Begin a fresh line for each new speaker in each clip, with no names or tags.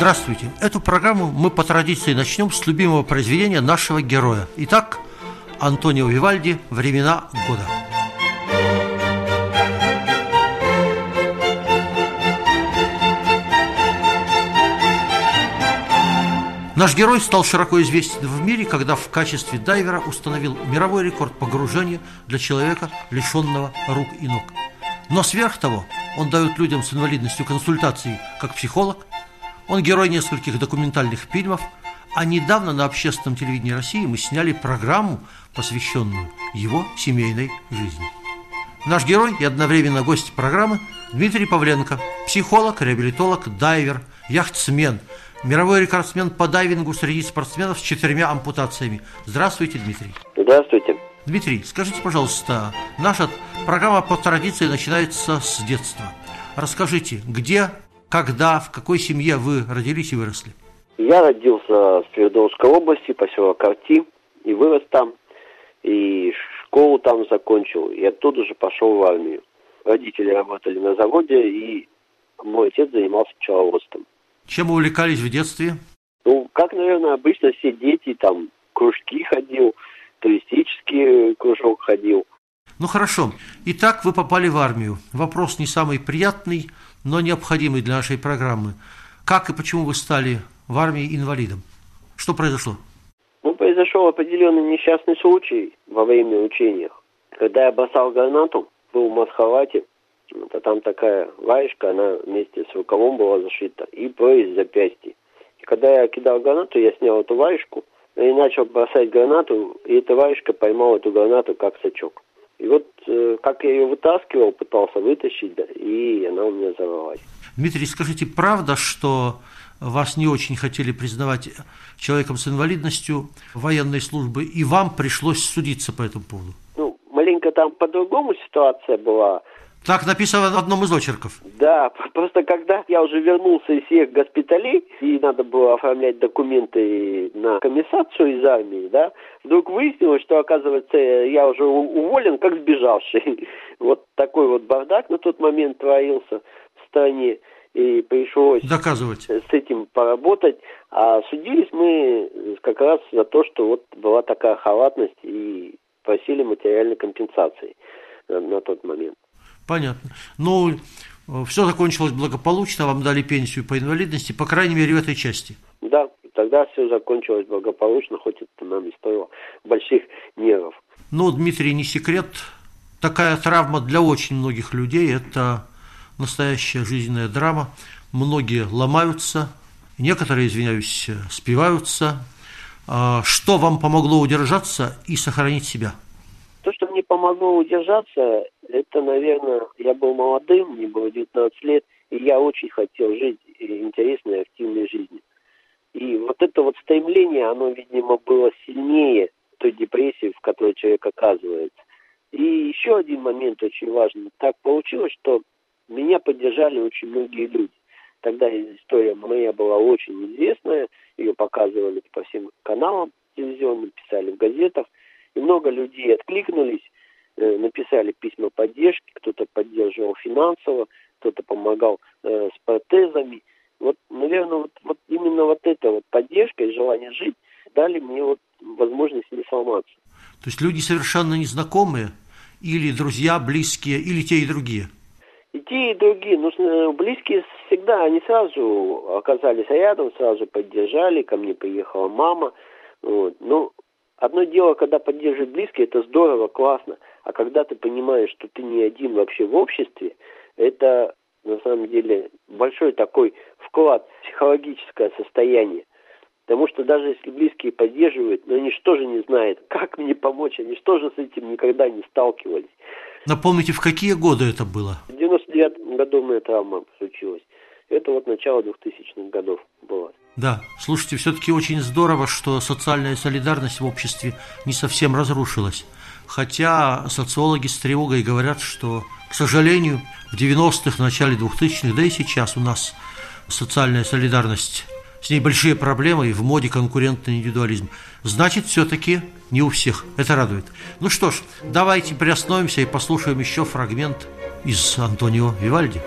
Здравствуйте. Эту программу мы по традиции начнем с любимого произведения нашего героя. Итак, Антонио Вивальди «Времена года». Наш герой стал широко известен в мире, когда в качестве дайвера установил мировой рекорд погружения для человека, лишенного рук и ног. Но сверх того, он дает людям с инвалидностью консультации как психолог, он герой нескольких документальных фильмов, а недавно на общественном телевидении России мы сняли программу, посвященную его семейной жизни. Наш герой и одновременно гость программы Дмитрий Павленко, психолог, реабилитолог, дайвер, яхтсмен, мировой рекордсмен по дайвингу среди спортсменов с четырьмя ампутациями. Здравствуйте, Дмитрий.
Здравствуйте.
Дмитрий, скажите, пожалуйста, наша программа по традиции начинается с детства. Расскажите, где когда, в какой семье вы родились и выросли?
Я родился в Свердловской области, поселок Арти, и вырос там, и школу там закончил, и оттуда же пошел в армию. Родители работали на заводе, и мой отец занимался пчеловодством.
Чем увлекались в детстве?
Ну, как, наверное, обычно все дети, там, кружки ходил, туристический кружок ходил.
Ну хорошо. Итак, вы попали в армию. Вопрос не самый приятный, но необходимый для нашей программы. Как и почему вы стали в армии инвалидом? Что произошло?
Ну, произошел определенный несчастный случай во время учения. Когда я бросал гранату, был в Масхалате, вот, а там такая варежка, она вместе с рукавом была зашита, и пояс запястье. И когда я кидал гранату, я снял эту варежку и начал бросать гранату, и эта варежка поймала эту гранату как сачок. И вот э, как я ее вытаскивал, пытался вытащить, да, и она у меня взорвалась.
Дмитрий, скажите, правда, что вас не очень хотели признавать человеком с инвалидностью военной службы, и вам пришлось судиться по этому поводу?
Ну, маленько там по-другому ситуация была.
Так написано в одном из очерков.
Да, просто когда я уже вернулся из всех госпиталей, и надо было оформлять документы на комиссацию из армии, да, вдруг выяснилось, что, оказывается, я уже уволен, как сбежавший. Вот такой вот бардак на тот момент творился в стране, и пришлось
доказывать
с этим поработать. А судились мы как раз за то, что вот была такая халатность, и просили материальной компенсации на тот момент.
Понятно. Ну, все закончилось благополучно, вам дали пенсию по инвалидности, по крайней мере, в этой части.
Да, тогда все закончилось благополучно, хоть это нам и стоило больших нервов.
Ну, Дмитрий, не секрет, такая травма для очень многих людей – это настоящая жизненная драма. Многие ломаются, некоторые, извиняюсь, спиваются. А что вам помогло удержаться и сохранить себя?
Помогло удержаться, это, наверное, я был молодым, мне было 19 лет, и я очень хотел жить интересной, активной жизнью. И вот это вот стремление, оно, видимо, было сильнее той депрессии, в которой человек оказывается. И еще один момент очень важный. Так получилось, что меня поддержали очень многие люди. Тогда история моя была очень известная, ее показывали по всем каналам телевизионным, писали в газетах, и много людей откликнулись, написали письма поддержки, кто-то поддерживал финансово, кто-то помогал э, с протезами. Вот, наверное, вот, вот именно вот эта вот поддержка и желание жить дали мне вот возможность не сломаться.
То есть люди совершенно незнакомые, или друзья, близкие, или те и другие?
И те, и другие. Ну, близкие всегда, они сразу оказались рядом, сразу поддержали, ко мне приехала мама. Вот. Но одно дело, когда поддерживают близкие, это здорово, классно. А когда ты понимаешь, что ты не один вообще в обществе, это на самом деле большой такой вклад в психологическое состояние. Потому что даже если близкие поддерживают, но они что же не знают, как мне помочь, они что же с этим никогда не сталкивались.
Напомните, в какие годы это было?
В 99 году меня травма случилась. Это вот начало 2000-х годов было.
Да, слушайте, все-таки очень здорово, что социальная солидарность в обществе не совсем разрушилась. Хотя социологи с тревогой говорят, что, к сожалению, в 90-х, в начале 2000-х, да и сейчас у нас социальная солидарность, с ней большие проблемы и в моде конкурентный индивидуализм. Значит, все-таки не у всех. Это радует. Ну что ж, давайте приостановимся и послушаем еще фрагмент из Антонио Вивальди.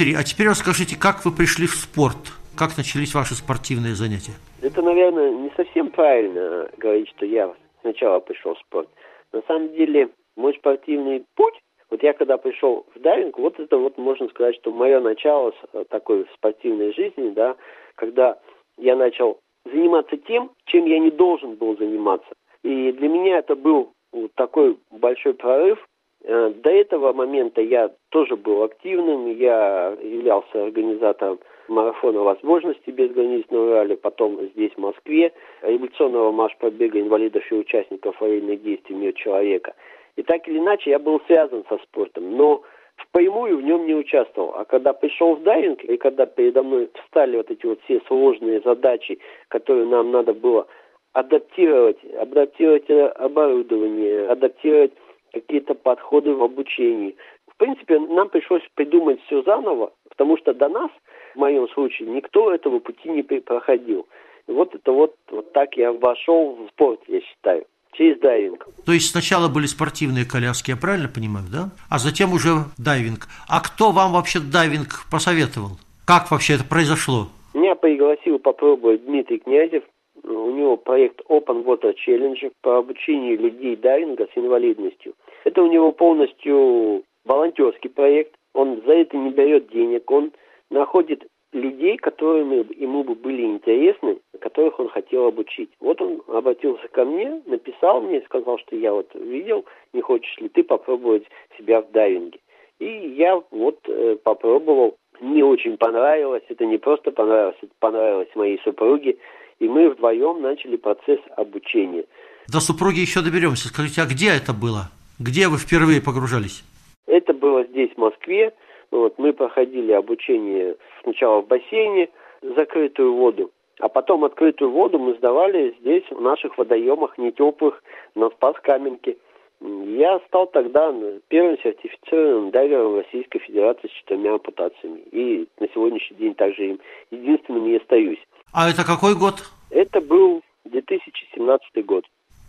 Дмитрий, а теперь расскажите, как вы пришли в спорт? Как начались ваши спортивные занятия?
Это, наверное, не совсем правильно говорить, что я сначала пришел в спорт. На самом деле, мой спортивный путь, вот я когда пришел в дайвинг, вот это вот можно сказать, что мое начало э, такой спортивной жизни, да, когда я начал заниматься тем, чем я не должен был заниматься. И для меня это был вот такой большой прорыв, до этого момента я тоже был активным, я являлся организатором марафона возможностей безграничного Урале, потом здесь, в Москве, революционного марш-побега инвалидов и участников военных действий «Мир человека». И так или иначе я был связан со спортом, но впрямую в нем не участвовал. А когда пришел в дайвинг, и когда передо мной встали вот эти вот все сложные задачи, которые нам надо было адаптировать, адаптировать оборудование, адаптировать какие-то подходы в обучении. В принципе, нам пришлось придумать все заново, потому что до нас, в моем случае, никто этого пути не проходил. И вот это вот, вот так я вошел в спорт, я считаю через дайвинг.
То есть сначала были спортивные коляски, я правильно понимаю, да? А затем уже дайвинг. А кто вам вообще дайвинг посоветовал? Как вообще это произошло?
Меня пригласил попробовать Дмитрий Князев, у него проект Open Water Challenge по обучению людей дайвинга с инвалидностью. Это у него полностью волонтерский проект. Он за это не дает денег. Он находит людей, которыми ему бы были интересны, которых он хотел обучить. Вот он обратился ко мне, написал мне, сказал, что я вот видел, не хочешь ли ты попробовать себя в дайвинге. И я вот э, попробовал, мне очень понравилось, это не просто понравилось, это понравилось моей супруге, и мы вдвоем начали процесс обучения.
До супруги еще доберемся. Скажите, а где это было? Где вы впервые погружались?
Это было здесь, в Москве. Вот, мы проходили обучение сначала в бассейне, закрытую воду, а потом открытую воду мы сдавали здесь, в наших водоемах, не теплых, на Спас-Каменке. Я стал тогда первым сертифицированным дайвером Российской Федерации с четырьмя ампутациями. И на сегодняшний день также им единственным и остаюсь.
А это какой год?
Это был 2017 год.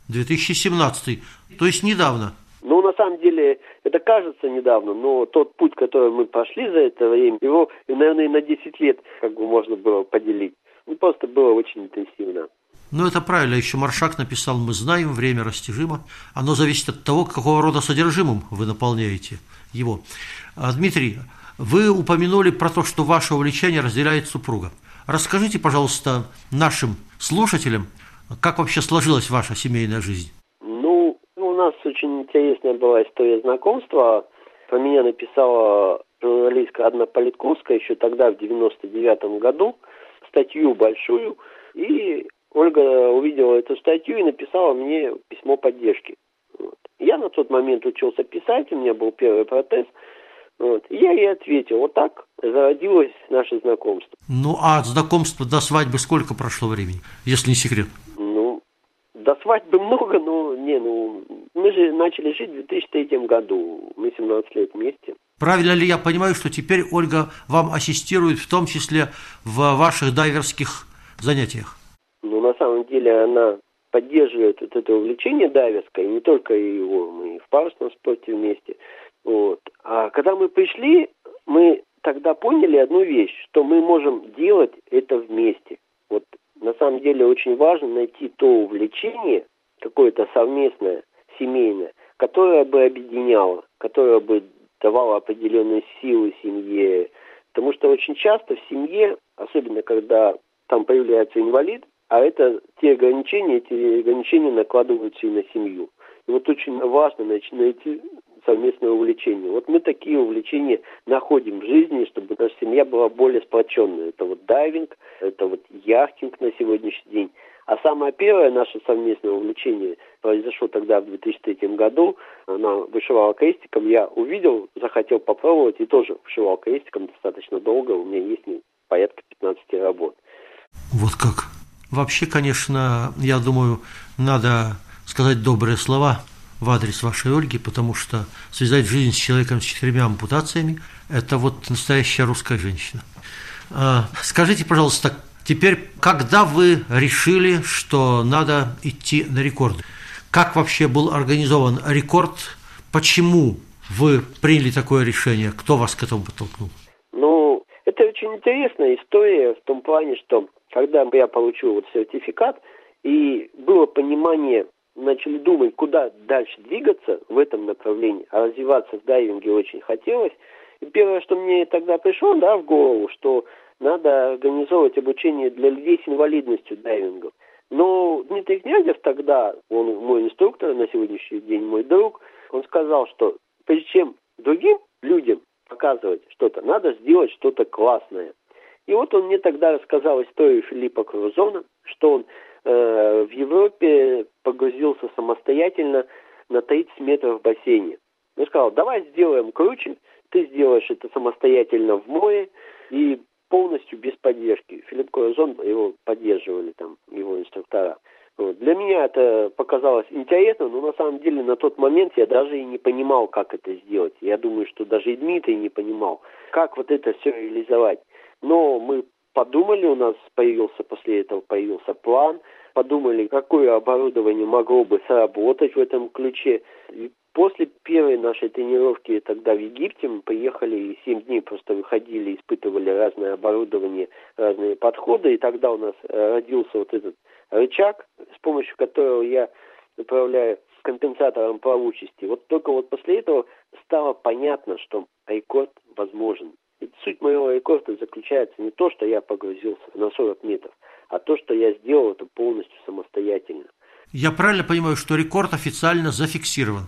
2017, то есть недавно.
Ну, на самом деле, это кажется недавно, но тот путь, который мы прошли за это время, его, наверное, на 10 лет как бы можно было поделить. Ну, просто было очень интенсивно.
Ну, это правильно. Еще Маршак написал, мы знаем, время растяжимо. Оно зависит от того, какого рода содержимым вы наполняете его. А, Дмитрий, вы упомянули про то, что ваше увлечение разделяет супруга. Расскажите, пожалуйста, нашим слушателям, как вообще сложилась ваша семейная жизнь?
Ну, у нас очень интересная была история знакомства. Про меня написала журналистка Анна Политковская еще тогда, в 99 году, статью большую. И Ольга увидела эту статью и написала мне письмо поддержки. Вот. Я на тот момент учился писать, у меня был первый протез – вот. Я ей ответил, вот так зародилось наше знакомство.
Ну, а от знакомства до свадьбы сколько прошло времени, если не секрет?
Ну, до свадьбы много, но не, ну, мы же начали жить в 2003 году, мы 17 лет вместе.
Правильно ли я понимаю, что теперь Ольга вам ассистирует в том числе в ваших дайверских занятиях?
Ну, на самом деле она поддерживает вот это увлечение дайверское, не только его, мы и в парусном спорте вместе. Вот. А когда мы пришли, мы тогда поняли одну вещь, что мы можем делать это вместе. Вот на самом деле очень важно найти то увлечение, какое-то совместное, семейное, которое бы объединяло, которое бы давало определенную силу семье. Потому что очень часто в семье, особенно когда там появляется инвалид, а это те ограничения, эти ограничения накладываются и на семью. И вот очень важно найти совместное увлечение. Вот мы такие увлечения находим в жизни, чтобы наша семья была более сплоченной. Это вот дайвинг, это вот яхтинг на сегодняшний день. А самое первое наше совместное увлечение произошло тогда в 2003 году. Она вышивала крестиком. Я увидел, захотел попробовать и тоже вышивал крестиком достаточно долго. У меня есть порядка 15 работ.
Вот как. Вообще, конечно, я думаю, надо сказать добрые слова в адрес вашей Ольги, потому что связать жизнь с человеком с четырьмя ампутациями – это вот настоящая русская женщина. А, скажите, пожалуйста, теперь, когда вы решили, что надо идти на рекорды? Как вообще был организован рекорд? Почему вы приняли такое решение? Кто вас к этому подтолкнул?
Ну, это очень интересная история в том плане, что когда я получил вот сертификат, и было понимание начали думать, куда дальше двигаться в этом направлении, а развиваться в дайвинге очень хотелось. И первое, что мне тогда пришло да, в голову, что надо организовывать обучение для людей с инвалидностью дайвингов. Но Дмитрий Князев тогда, он мой инструктор, на сегодняшний день мой друг, он сказал, что прежде чем другим людям показывать что-то, надо сделать что-то классное. И вот он мне тогда рассказал историю Филиппа Крузона, что он в Европе погрузился самостоятельно на 30 метров в бассейне. Я сказал, давай сделаем круче, ты сделаешь это самостоятельно в море и полностью без поддержки. Филипп Коразон его поддерживали там, его инструктора. Вот. Для меня это показалось интересно, но на самом деле на тот момент я даже и не понимал, как это сделать. Я думаю, что даже и Дмитрий не понимал, как вот это все реализовать. Но мы подумали, у нас появился после этого появился план, подумали, какое оборудование могло бы сработать в этом ключе. И после первой нашей тренировки тогда в Египте мы поехали и семь дней просто выходили, испытывали разное оборудование, разные подходы, и тогда у нас э, родился вот этот рычаг, с помощью которого я управляю компенсатором плавучести. Вот только вот после этого стало понятно, что рекорд возможен. Суть моего рекорда заключается не то, что я погрузился на 40 метров, а то, что я сделал это полностью самостоятельно.
Я правильно понимаю, что рекорд официально зафиксирован?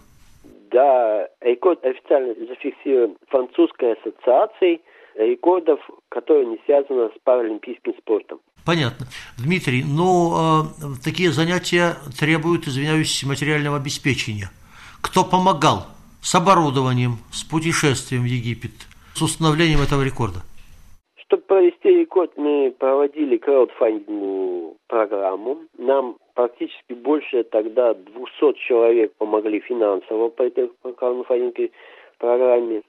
Да, рекорд официально зафиксирован французской ассоциацией рекордов, которые не связаны с паралимпийским спортом.
Понятно. Дмитрий, ну, э, такие занятия требуют, извиняюсь, материального обеспечения. Кто помогал с оборудованием, с путешествием в Египет – с установлением этого рекорда?
Чтобы провести рекорд, мы проводили краудфандинговую программу. Нам практически больше тогда 200 человек помогли финансово по этой краудфандинговой программе.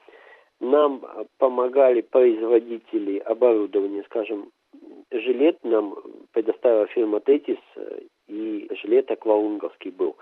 Нам помогали производители оборудования, скажем, жилет нам предоставила фирма Тетис, и жилет аквалунговский был.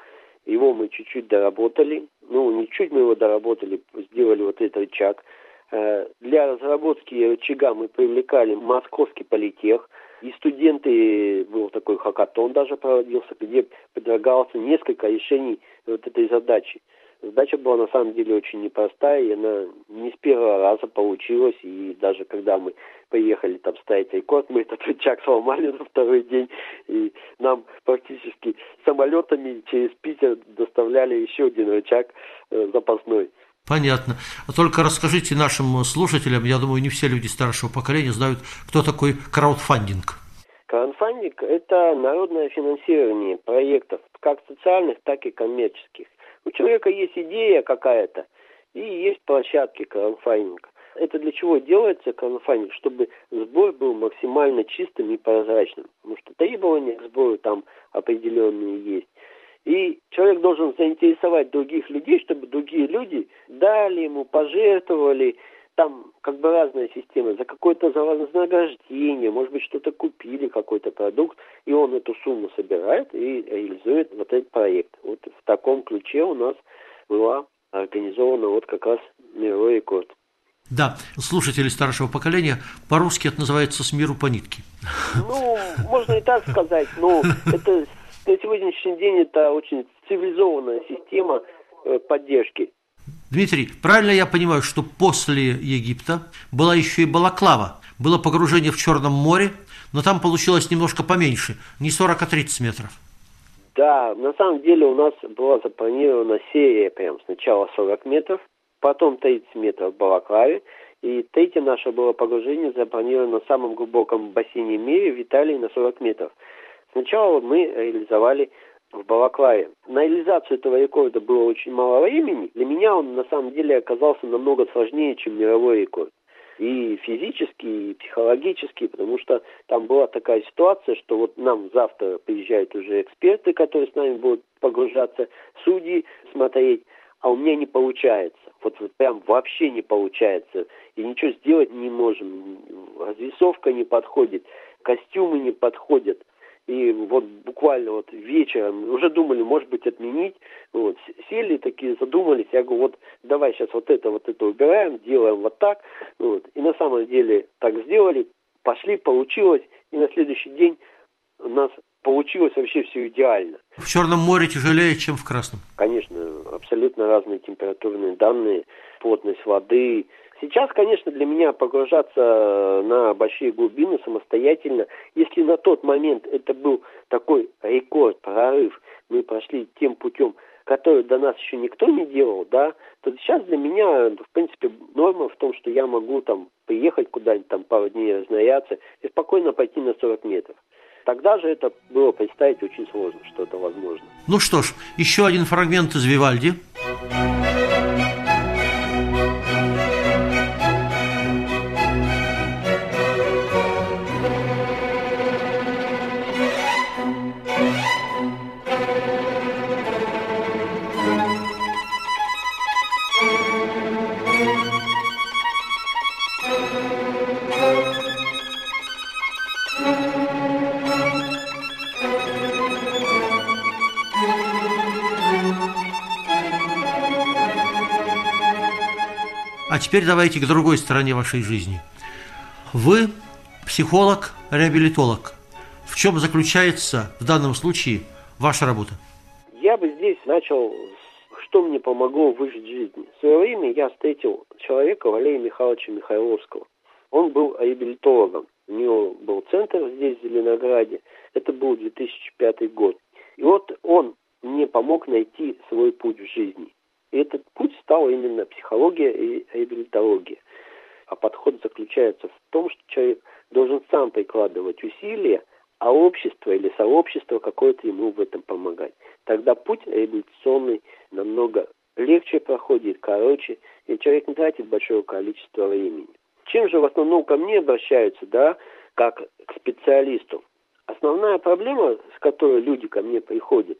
Его мы чуть-чуть доработали. Ну, не чуть мы его доработали, сделали вот этот рычаг – для разработки рычага мы привлекали Московский политех, и студенты, был такой хакатон даже проводился, где предлагался несколько решений вот этой задачи. Задача была на самом деле очень непростая, и она не с первого раза получилась, и даже когда мы поехали там ставить рекорд, мы этот рычаг сломали на второй день, и нам практически самолетами через Питер доставляли еще один рычаг э, запасной.
Понятно. Только расскажите нашим слушателям, я думаю, не все люди старшего поколения знают, кто такой краудфандинг.
Краудфандинг – это народное финансирование проектов, как социальных, так и коммерческих. У человека есть идея какая-то, и есть площадки краудфандинга. Это для чего делается краудфандинг? Чтобы сбор был максимально чистым и прозрачным. Потому что требования к сбору там определенные есть. И человек должен заинтересовать других людей, чтобы другие люди дали ему, пожертвовали, там как бы разная система. За какое-то за вознаграждение, может быть, что-то купили, какой-то продукт, и он эту сумму собирает и реализует вот этот проект. Вот в таком ключе у нас была организована вот как раз мировой рекорд.
Да, слушатели старшего поколения, по-русски это называется «с миру по нитке».
Ну, можно и так сказать, но это на сегодняшний день это очень цивилизованная система э, поддержки.
Дмитрий, правильно я понимаю, что после Египта была еще и Балаклава, было погружение в Черном море, но там получилось немножко поменьше, не 40, а 30 метров.
Да, на самом деле у нас была запланирована серия прям сначала 40 метров, потом 30 метров в Балаклаве, и третье наше было погружение запланировано в самом глубоком бассейне в мире в Италии на 40 метров. Сначала мы реализовали в Балаклаве. На реализацию этого рекорда было очень мало времени. Для меня он на самом деле оказался намного сложнее, чем мировой рекорд. И физически, и психологически, потому что там была такая ситуация, что вот нам завтра приезжают уже эксперты, которые с нами будут погружаться, судьи смотреть, а у меня не получается. Вот, вот прям вообще не получается. И ничего сделать не можем. Развесовка не подходит, костюмы не подходят. И вот буквально вот вечером уже думали, может быть, отменить. Вот, сели такие, задумались. Я говорю, вот давай сейчас вот это, вот это убираем, делаем вот так. Вот. И на самом деле так сделали, пошли, получилось. И на следующий день у нас получилось вообще все идеально.
В Черном море тяжелее, чем в Красном?
Конечно, абсолютно разные температурные данные, плотность воды, Сейчас, конечно, для меня погружаться на большие глубины самостоятельно, если на тот момент это был такой рекорд, прорыв, мы прошли тем путем, который до нас еще никто не делал, да, то сейчас для меня, в принципе, норма в том, что я могу там приехать куда-нибудь там пару дней разнаряться и спокойно пойти на 40 метров. Тогда же это было представить очень сложно, что это возможно.
Ну что ж, еще один фрагмент из Вивальди. Теперь давайте к другой стороне вашей жизни. Вы психолог, реабилитолог. В чем заключается в данном случае ваша работа?
Я бы здесь начал, что мне помогло выжить жизнь. В свое время я встретил человека Валерия Михайловича Михайловского. Он был реабилитологом. У него был центр здесь, в Зеленограде. Это был 2005 год. И вот он мне помог найти свой путь в жизни. И этот путь стал именно психология и реабилитология. А подход заключается в том, что человек должен сам прикладывать усилия, а общество или сообщество какое-то ему в этом помогать. Тогда путь реабилитационный намного легче проходит, короче, и человек не тратит большое количество времени. Чем же в основном ко мне обращаются, да, как к специалисту? Основная проблема, с которой люди ко мне приходят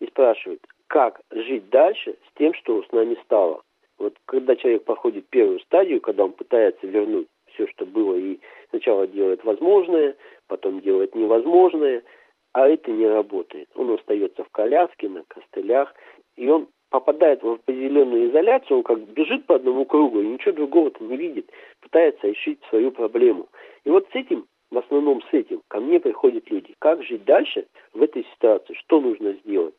и спрашивают, как жить дальше с тем, что с нами стало. Вот когда человек проходит первую стадию, когда он пытается вернуть все, что было, и сначала делает возможное, потом делает невозможное, а это не работает. Он остается в коляске, на костылях, и он попадает в определенную изоляцию, он как бежит по одному кругу и ничего другого-то не видит, пытается решить свою проблему. И вот с этим, в основном с этим, ко мне приходят люди. Как жить дальше в этой ситуации? Что нужно сделать?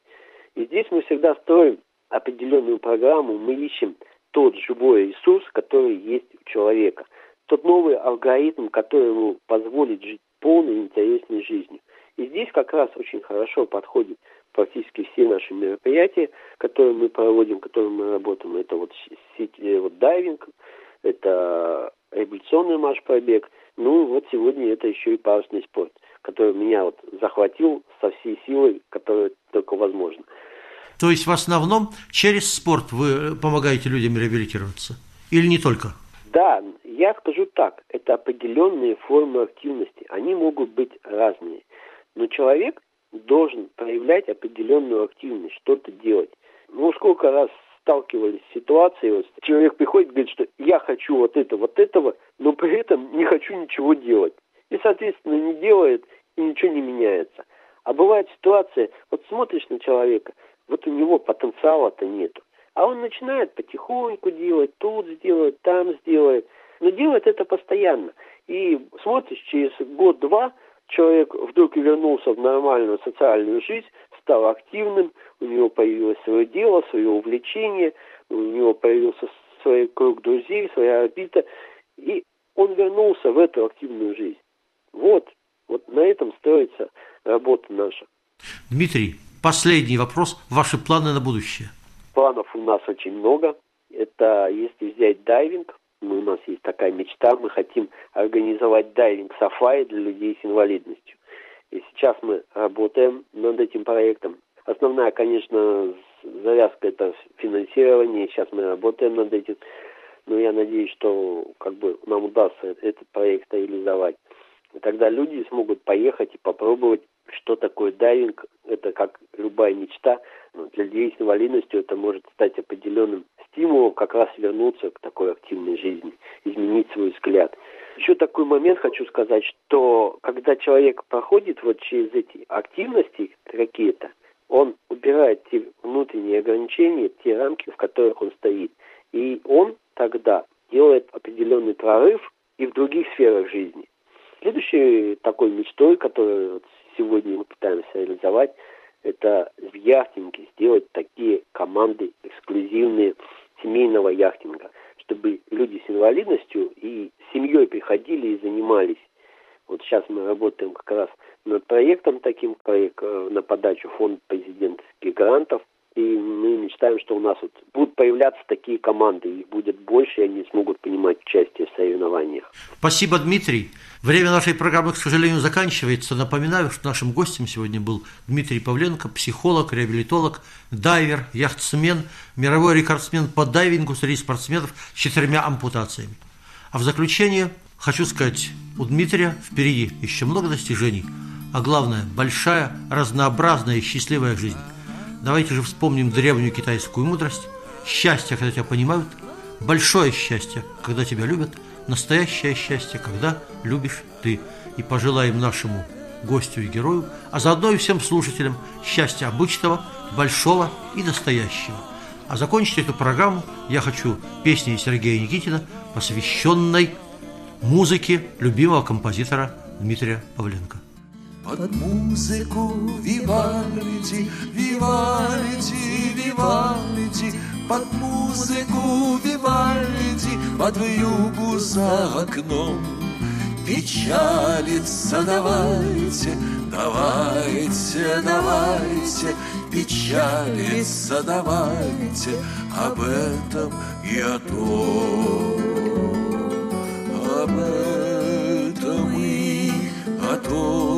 И здесь мы всегда строим определенную программу, мы ищем тот живой ресурс, который есть у человека, тот новый алгоритм, который ему позволит жить полной интересной жизнью. И здесь как раз очень хорошо подходит практически все наши мероприятия, которые мы проводим, которые мы работаем. Это вот сеть, э, вот дайвинг, это революционный марш-пробег. Ну вот сегодня это еще и парусный спорт, который меня вот захватил со всей силой, которая только возможно.
То есть в основном через спорт вы помогаете людям реабилитироваться? Или не только?
Да, я скажу так, это определенные формы активности. Они могут быть разные. Но человек должен проявлять определенную активность, что-то делать. Ну, сколько раз сталкивались с ситуацией, вот, человек приходит и говорит, что я хочу вот это, вот этого, но при этом не хочу ничего делать. И, соответственно, не делает, и ничего не меняется. А бывает ситуация, вот смотришь на человека, вот у него потенциала-то нету. А он начинает потихоньку делать, тут сделать, там сделать. Но делает это постоянно. И смотришь, через год-два человек вдруг вернулся в нормальную социальную жизнь, стал активным, у него появилось свое дело, свое увлечение, у него появился свой круг друзей, своя орбита, и он вернулся в эту активную жизнь. Вот, вот на этом строится работа наша.
Дмитрий, последний вопрос. Ваши планы на будущее?
Планов у нас очень много. Это если взять дайвинг, у нас есть такая мечта, мы хотим организовать дайвинг-сафари для людей с инвалидностью. И сейчас мы работаем над этим проектом. Основная, конечно, завязка это финансирование. Сейчас мы работаем над этим. Но я надеюсь, что как бы нам удастся этот проект реализовать. И тогда люди смогут поехать и попробовать, что такое дайвинг. Это как любая мечта. Для людей с инвалидностью это может стать определенным стимулом как раз вернуться к такой активной жизни, изменить свой взгляд. Еще такой момент хочу сказать, что когда человек проходит вот через эти активности какие-то, он убирает те внутренние ограничения, те рамки, в которых он стоит. И он тогда делает определенный прорыв и в других сферах жизни. Следующей такой мечтой, которую сегодня мы пытаемся реализовать, это в яхтинге сделать такие команды эксклюзивные семейного яхтинга, чтобы люди с инвалидностью и семьей приходили и занимались. Вот сейчас мы работаем как раз над проектом таким, проект э, на подачу фонд президентских грантов. Мечтаем, что у нас вот будут появляться такие команды, их будет больше, и они смогут принимать участие в соревнованиях.
Спасибо, Дмитрий. Время нашей программы, к сожалению, заканчивается. Напоминаю, что нашим гостем сегодня был Дмитрий Павленко, психолог, реабилитолог, дайвер, яхтсмен, мировой рекордсмен по дайвингу среди спортсменов с четырьмя ампутациями. А в заключение хочу сказать, у Дмитрия впереди еще много достижений, а главное, большая, разнообразная и счастливая жизнь. Давайте же вспомним древнюю китайскую мудрость. Счастье, когда тебя понимают, большое счастье, когда тебя любят, настоящее счастье, когда любишь ты. И пожелаем нашему гостю и герою, а заодно и всем слушателям счастья обычного, большого и настоящего. А закончить эту программу я хочу песней Сергея Никитина, посвященной музыке любимого композитора Дмитрия Павленко
под музыку Вивальди, Вивальди, Вивальди, под музыку Вивальди, под вьюгу за окном. Печалиться давайте, давайте, давайте, печалиться давайте об этом и о том, об этом и о том.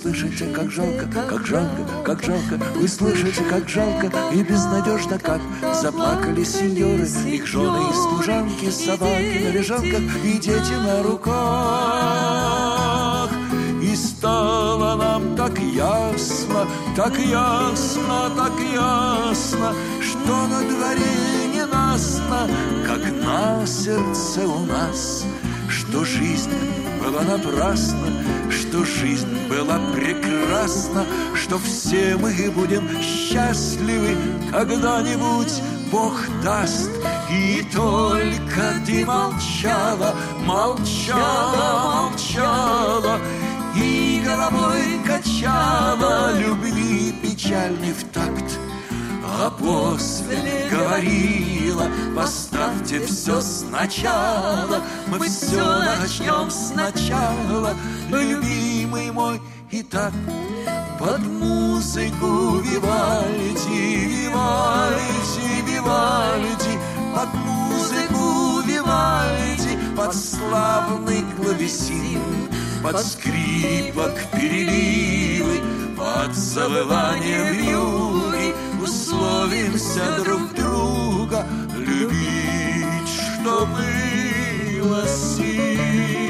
Слышите, как жалко, как жалко, как жалко. Вы слышите, как жалко и безнадежно как Заплакали сеньоры, их жены и служанки Собаки на лежанках и дети на руках. И стало нам так ясно, так ясно, так ясно Что на дворе ненастно, как на сердце у нас Что жизнь была напрасна, что жизнь была прекрасна, что все мы будем счастливы когда-нибудь Бог даст. И только ты молчала, молчала, молчала, и головой качала любви печальный в такт. А после говорила, поставьте все сначала, Мы все начнем сначала, любимый мой, и так под музыку Вивальди, Вивальди, Вивальди, под музыку Вивальди, под славный клавесин, под скрипок переливы, под завывание вьюги условимся друг друга любить, что было сил.